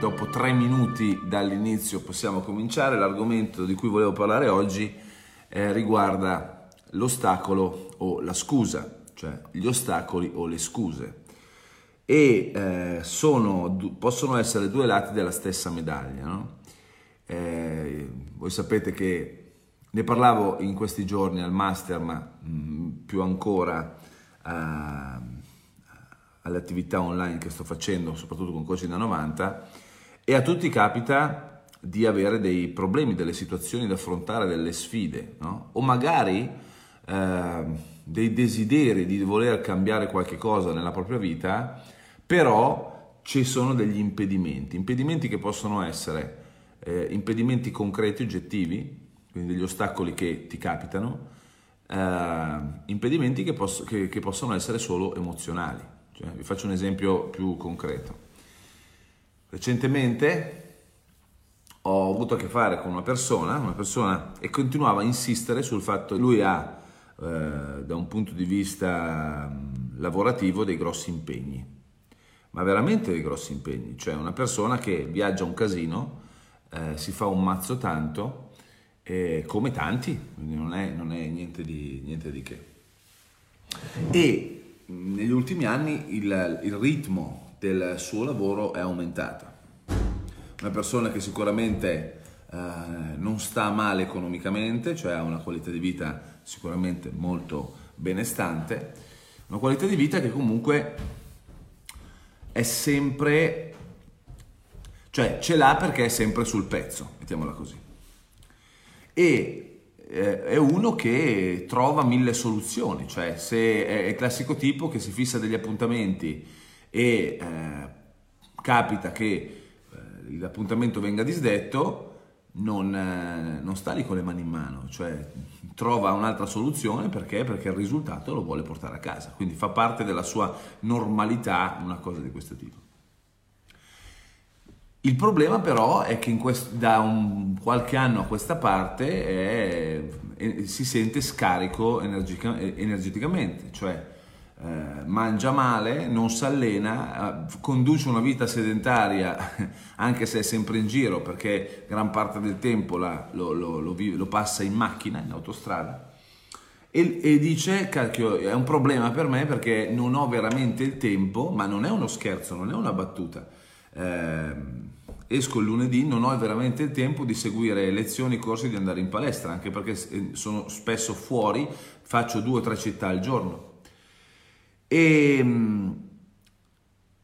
Dopo tre minuti dall'inizio possiamo cominciare. L'argomento di cui volevo parlare oggi eh, riguarda l'ostacolo o la scusa, cioè gli ostacoli o le scuse. E eh, sono, possono essere due lati della stessa medaglia. No? Eh, voi sapete che ne parlavo in questi giorni al master, ma mh, mm, più ancora a, alle attività online che sto facendo, soprattutto con Coaching da 90 e a tutti capita di avere dei problemi, delle situazioni da affrontare, delle sfide, no? o magari eh, dei desideri di voler cambiare qualche cosa nella propria vita, però ci sono degli impedimenti, impedimenti che possono essere eh, impedimenti concreti, oggettivi, quindi degli ostacoli che ti capitano, eh, impedimenti che, posso, che, che, possono essere solo emozionali. Cioè, vi faccio un esempio più concreto. Recentemente ho avuto a che fare con una persona, una persona e continuava a insistere sul fatto che lui ha eh, da un punto di vista mh, lavorativo dei grossi impegni, ma veramente dei grossi impegni, cioè una persona che viaggia un casino, eh, si fa un mazzo tanto, eh, come tanti, quindi non è, non è niente, di, niente, di, che. E negli ultimi anni il, il ritmo del suo lavoro è aumentata. Una persona che sicuramente eh, non sta male economicamente, cioè ha una qualità di vita sicuramente molto benestante, una qualità di vita che comunque è sempre, cioè ce l'ha perché è sempre sul pezzo, mettiamola così. E eh, è uno che trova mille soluzioni, cioè se è il classico tipo che si fissa degli appuntamenti e eh, capita che eh, l'appuntamento venga disdetto, non, eh, non, sta lì con le mani in mano, cioè trova un'altra soluzione perché? perché il risultato lo vuole portare a casa, quindi fa parte della sua normalità una cosa di questo tipo. Il problema però è che quest- da un qualche anno a questa parte è, è, si sente scarico energica- energeticamente, cioè eh, mangia male, non si allena, eh, conduce una vita sedentaria anche se è sempre in giro perché gran parte del tempo la, lo, lo, lo, lo, passa in macchina, in autostrada e, e dice cacchio è un problema per me perché non ho veramente il tempo, ma non è uno scherzo, non è una battuta. Eh, esco il lunedì, non ho veramente il tempo di seguire lezioni, corsi, di andare in palestra, anche perché sono spesso fuori, faccio due o tre città al giorno e, ehm,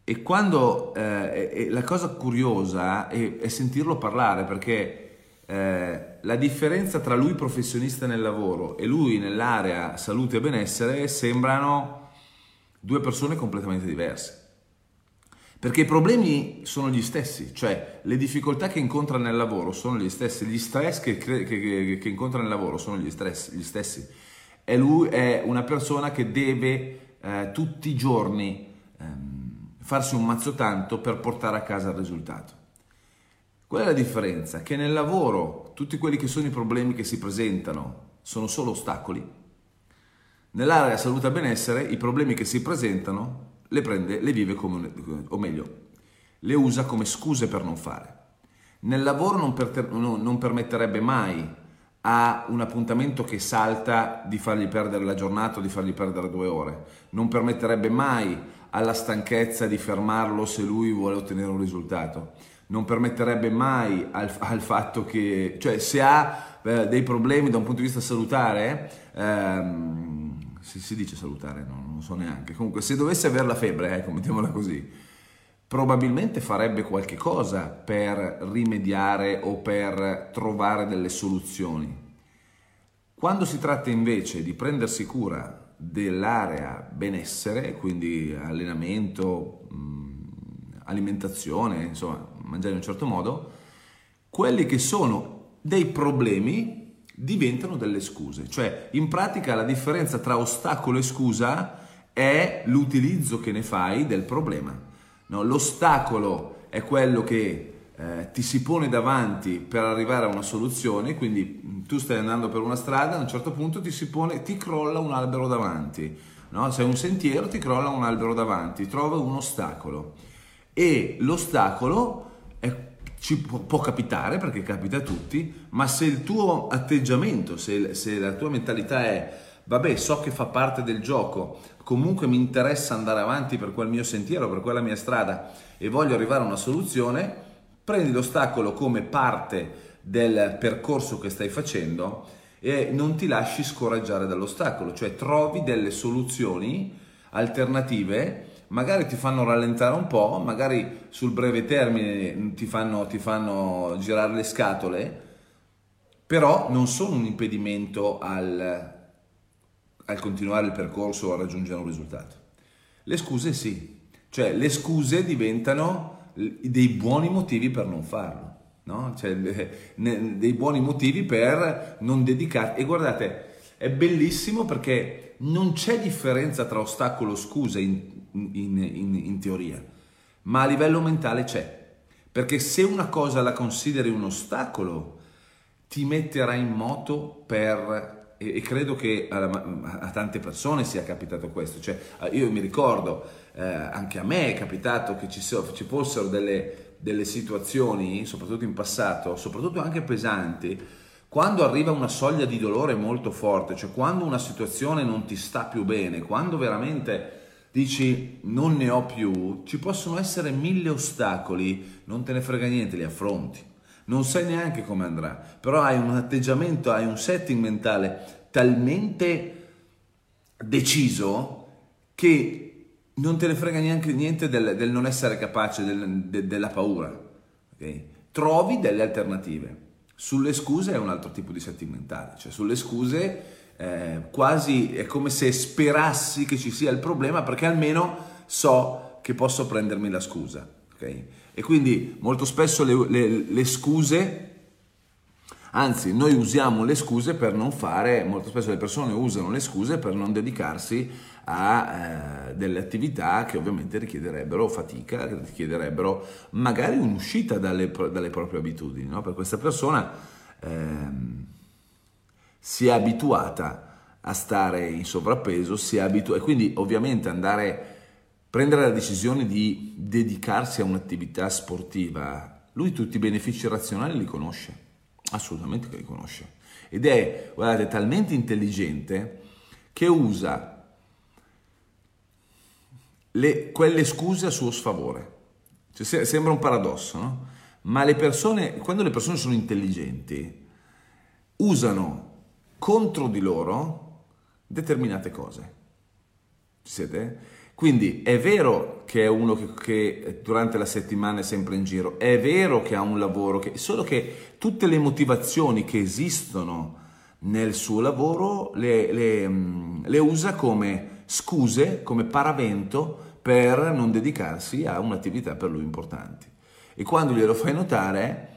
e quando eh, la cosa curiosa è, è, sentirlo parlare perché eh, la differenza tra lui professionista nel lavoro e lui nell'area salute e benessere sembrano due persone completamente diverse. Perché i problemi sono gli stessi, cioè le difficoltà che incontra nel lavoro sono gli stessi, gli stress che, che, che, che incontra nel lavoro sono gli, stress, gli stessi. E lui è una persona che deve eh, tutti i giorni ehm, farsi un mazzo tanto per portare a casa il risultato. Qual è la differenza? Che nel lavoro tutti quelli che sono i problemi che si presentano sono solo ostacoli. Nell'area salute e benessere i problemi che si presentano le prende, le vive come, o meglio, le usa come scuse per non fare. Nel lavoro non, per, non permetterebbe mai a un appuntamento che salta di fargli perdere la giornata o di fargli perdere due ore. Non permetterebbe mai alla stanchezza di fermarlo se lui vuole ottenere un risultato. Non permetterebbe mai al, al fatto che, cioè se ha eh, dei problemi da un punto di vista salutare, ehm, si, si, dice salutare, no, non so neanche, comunque se dovesse avere la febbre, ecco, mettiamola così, probabilmente farebbe qualche cosa per rimediare o per trovare delle soluzioni. Quando si tratta invece di prendersi cura dell'area benessere, quindi allenamento, alimentazione, insomma, mangiare in un certo modo, quelli che sono dei problemi diventano delle scuse. Cioè, in pratica la differenza tra ostacolo e scusa è l'utilizzo che ne fai del problema. No, l'ostacolo è quello che eh, ti si pone davanti per arrivare a una soluzione, quindi mm, tu stai andando per una strada, a un certo punto ti pone, ti crolla un albero davanti, no? c'è un sentiero, ti crolla un albero davanti, trova un ostacolo e l'ostacolo è, ci può, può, capitare perché capita a tutti, ma se il tuo atteggiamento, se, se la tua mentalità è vabbè so che fa parte del gioco, comunque mi interessa andare avanti per quel mio sentiero, per quella mia strada e voglio arrivare a una soluzione, prendi l'ostacolo come parte del percorso che stai facendo e non ti lasci scoraggiare dall'ostacolo, cioè trovi delle soluzioni alternative, magari ti fanno rallentare un po', magari sul breve termine ti fanno, ti fanno girare le scatole, però non sono un impedimento al, al continuare il percorso a raggiungere un risultato. Le scuse sì, cioè le scuse diventano dei buoni motivi per non farlo, no? cioè, dei buoni motivi per non dedicare. E guardate, è bellissimo perché non c'è differenza tra ostacolo e scusa in, in, in, in teoria, ma a livello mentale c'è. Perché se una cosa la consideri un ostacolo, ti metterà in moto per e, credo che a, tante persone sia capitato questo, cioè io mi ricordo, eh, anche a me è capitato che ci, ci fossero delle, delle situazioni, soprattutto in passato, soprattutto anche pesanti, quando arriva una soglia di dolore molto forte, cioè quando una situazione non ti sta più bene, quando veramente dici non ne ho più, ci possono essere mille ostacoli, non te ne frega niente, li affronti non sai neanche come andrà, però hai un atteggiamento, hai un setting mentale talmente deciso che non te ne frega neanche niente del, del non essere capace, del, de, della paura. Okay? Trovi delle alternative. Sulle scuse è un altro tipo di setting mentale, cioè sulle scuse eh, quasi è come se sperassi che ci sia il problema perché almeno so che posso prendermi la scusa. Okay? E quindi molto spesso le, le, le, scuse, anzi noi usiamo le scuse per non fare, molto spesso le persone usano le scuse per non dedicarsi a eh, delle attività che ovviamente richiederebbero fatica, richiederebbero magari un'uscita dalle, dalle proprie abitudini. No? Per questa persona ehm, si è abituata a stare in sovrappeso, si è abituata, e quindi ovviamente andare prendere la decisione di dedicarsi a un'attività sportiva, lui tutti i benefici razionali li conosce, assolutamente che li conosce. Ed è, guardate, talmente intelligente che usa le, quelle scuse a suo sfavore. Cioè, sembra un paradosso, no? Ma le persone, quando le persone sono intelligenti, usano contro di loro determinate cose. Ci siete? Quindi è vero che è uno che, che, durante la settimana è sempre in giro, è vero che ha un lavoro, che, solo che tutte le motivazioni che esistono nel suo lavoro le, le, mm, le usa come scuse, come paravento per non dedicarsi a un'attività per lui importante. E quando glielo fai notare,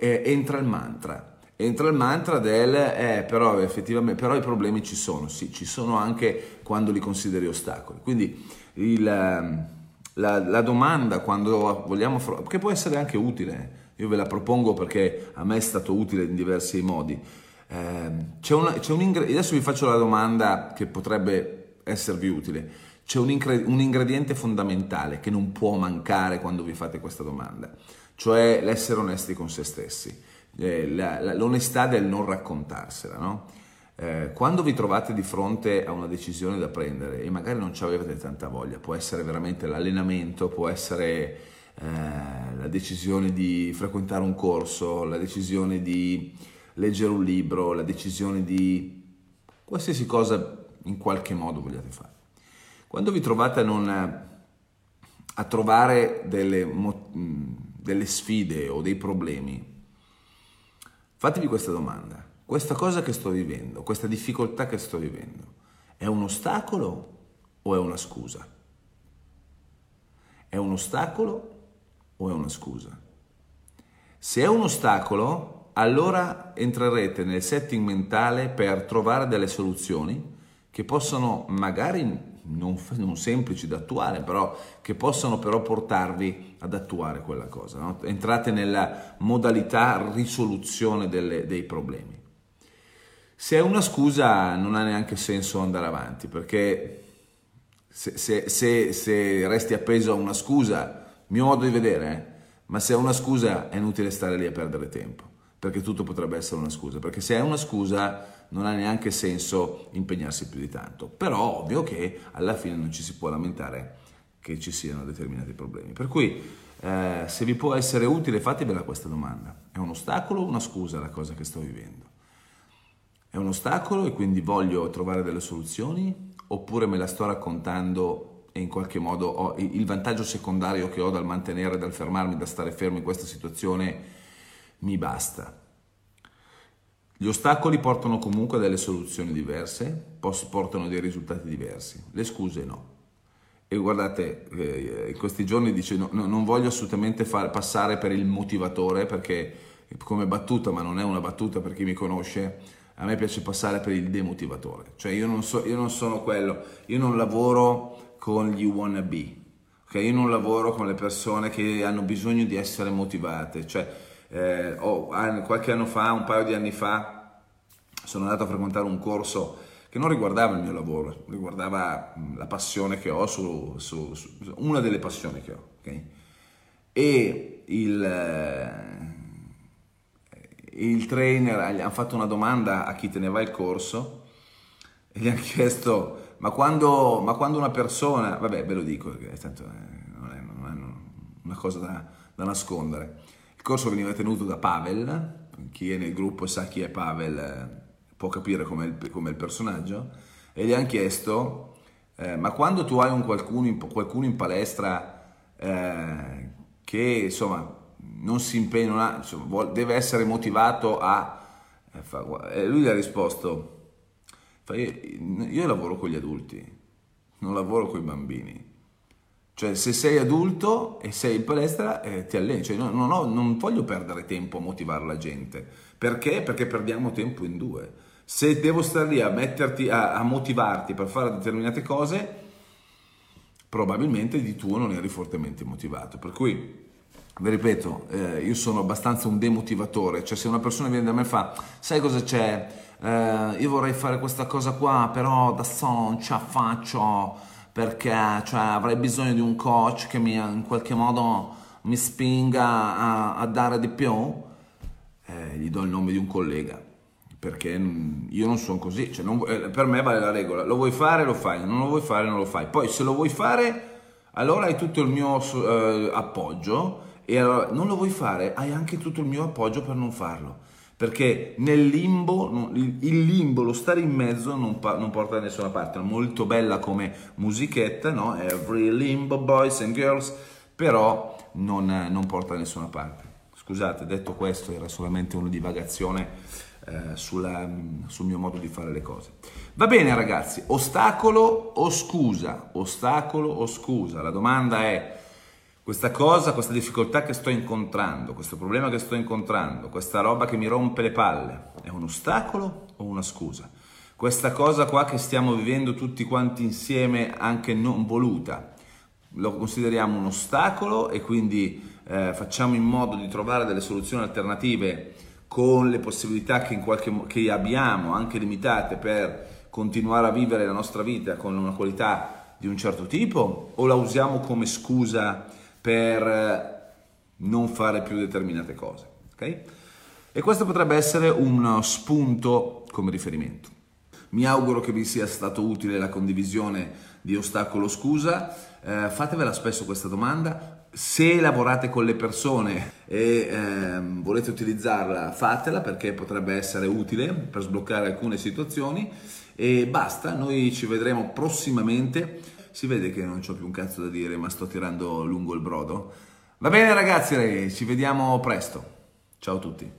eh, entra il mantra entra il mantra del eh, però effettivamente però i problemi ci sono, sì, ci sono anche quando li consideri ostacoli. Quindi il, ehm, la, la, domanda quando vogliamo, che può essere anche utile, io ve la propongo perché a me è stato utile in diversi modi. Eh, c'è una, c'è un ingre- adesso vi faccio la domanda che potrebbe esservi utile. C'è un, ingre- un ingrediente fondamentale che non può mancare quando vi fate questa domanda, cioè l'essere onesti con se stessi eh, la, la, l'onestà del non raccontarsela, no? eh, quando vi trovate di fronte a una decisione da prendere e magari non ci avete tanta voglia, può essere veramente l'allenamento, può essere eh, la decisione di frequentare un corso, la decisione di leggere un libro, la decisione di qualsiasi cosa in qualche modo vogliate fare. Quando vi trovate a, non, a trovare delle, delle sfide o dei problemi, Fatevi questa domanda. Questa cosa che sto vivendo, questa difficoltà che sto vivendo, è un ostacolo o è una scusa? È un ostacolo o è una scusa? Se è un ostacolo, allora entrerete nel setting mentale per trovare delle soluzioni che possono magari non, non, semplici da attuare, però che possono però portarvi ad attuare quella cosa. No? Entrate nella modalità risoluzione delle, dei problemi. Se è una scusa non ha neanche senso andare avanti, perché se, se, se, se resti appeso a una scusa, mio modo di vedere, eh, ma se è una scusa è inutile stare lì a perdere tempo, perché tutto potrebbe essere una scusa, perché se è una scusa non ha neanche senso impegnarsi più di tanto. Però ovvio che alla fine non ci si può lamentare che ci siano determinati problemi. Per cui eh, se vi può essere utile fatevela questa domanda. È un ostacolo o una scusa la cosa che sto vivendo? È un ostacolo e quindi voglio trovare delle soluzioni oppure me la sto raccontando e in qualche modo ho il vantaggio secondario che ho dal mantenere, dal fermarmi, da stare fermo in questa situazione mi basta. Gli ostacoli portano comunque a delle soluzioni diverse, portano dei risultati diversi, le scuse no. E guardate, eh, in questi giorni dice no, non voglio assolutamente far, passare per il motivatore perché come battuta, ma non è una battuta per chi mi conosce, a me piace passare per il demotivatore. Cioè io non, so, io non sono quello, io non lavoro con gli wannabe, okay? io non lavoro con le persone che hanno bisogno di essere motivate. Cioè, eh, oh, qualche anno fa, un paio di anni fa, sono andato a frequentare un corso che non riguardava il mio lavoro, riguardava la passione che ho, su, su, su una delle passioni che ho. Okay? E il, eh, il trainer gli ha fatto una domanda a chi teneva il corso e gli ha chiesto ma quando, ma quando una persona, vabbè ve lo dico tanto eh, non è, non è una cosa da, da nascondere, il corso veniva tenuto da Pavel, chi è nel gruppo sa chi è Pavel, eh, può capire com'è il, com'è il personaggio, e gli hanno chiesto, eh, ma quando tu hai un qualcuno, in, qualcuno in palestra eh, che insomma non si impegna, non ha, insomma, deve essere motivato a... Eh, e lui gli ha risposto, io lavoro con gli adulti, non lavoro con i bambini. Cioè, se sei adulto e sei in palestra, eh, ti alleni. Cioè, no, no, non voglio perdere tempo a motivare la gente. Perché? Perché perdiamo tempo in due. Se devo stare lì a metterti, a, a motivarti per fare determinate cose, probabilmente di tuo non eri fortemente motivato. Per cui, vi ripeto, eh, io sono abbastanza un demotivatore. Cioè, se una persona viene da me e fa, sai cosa c'è? Eh, io vorrei fare questa cosa qua, però da solo non ce la faccio perché cioè, avrei bisogno di un coach che mi, in qualche modo mi spinga a, a dare di più, eh, gli do il nome di un collega perché io non sono così, cioè non, eh, per me vale la regola, lo vuoi fare lo fai, non lo vuoi fare non lo fai, poi se lo vuoi fare allora hai tutto il mio eh, appoggio e allora non lo vuoi fare hai anche tutto il mio appoggio per non farlo perché nel limbo, il limbo, lo stare in mezzo non, non porta da nessuna parte, è molto bella come musichetta, no? Every limbo, boys and girls, però non, non porta da nessuna parte. Scusate, detto questo, era solamente una divagazione eh, sulla, sul mio modo di fare le cose. Va bene ragazzi, ostacolo o scusa? Ostacolo o scusa? La domanda è questa cosa, questa difficoltà che sto incontrando, questo problema che sto incontrando, questa roba che mi rompe le palle, è un ostacolo o una scusa? Questa cosa qua che stiamo vivendo tutti quanti insieme, anche non voluta, lo consideriamo un ostacolo e quindi eh, facciamo in modo di trovare delle soluzioni alternative con le possibilità che, in qualche, che abbiamo, anche limitate, per continuare a vivere la nostra vita con una qualità di un certo tipo, o la usiamo come scusa per eh, non fare più determinate cose. Okay? E questo potrebbe essere un spunto come riferimento. Mi auguro che vi sia stato utile la condivisione di ostacolo scusa. Eh, fatevela spesso questa domanda. Se lavorate con le persone e eh, volete utilizzarla, fatela perché potrebbe essere utile per sbloccare alcune situazioni. E basta, noi ci vedremo prossimamente si vede che non ho più un cazzo da dire, ma sto tirando lungo il brodo. Va bene ragazzi, ci vediamo presto. Ciao a tutti.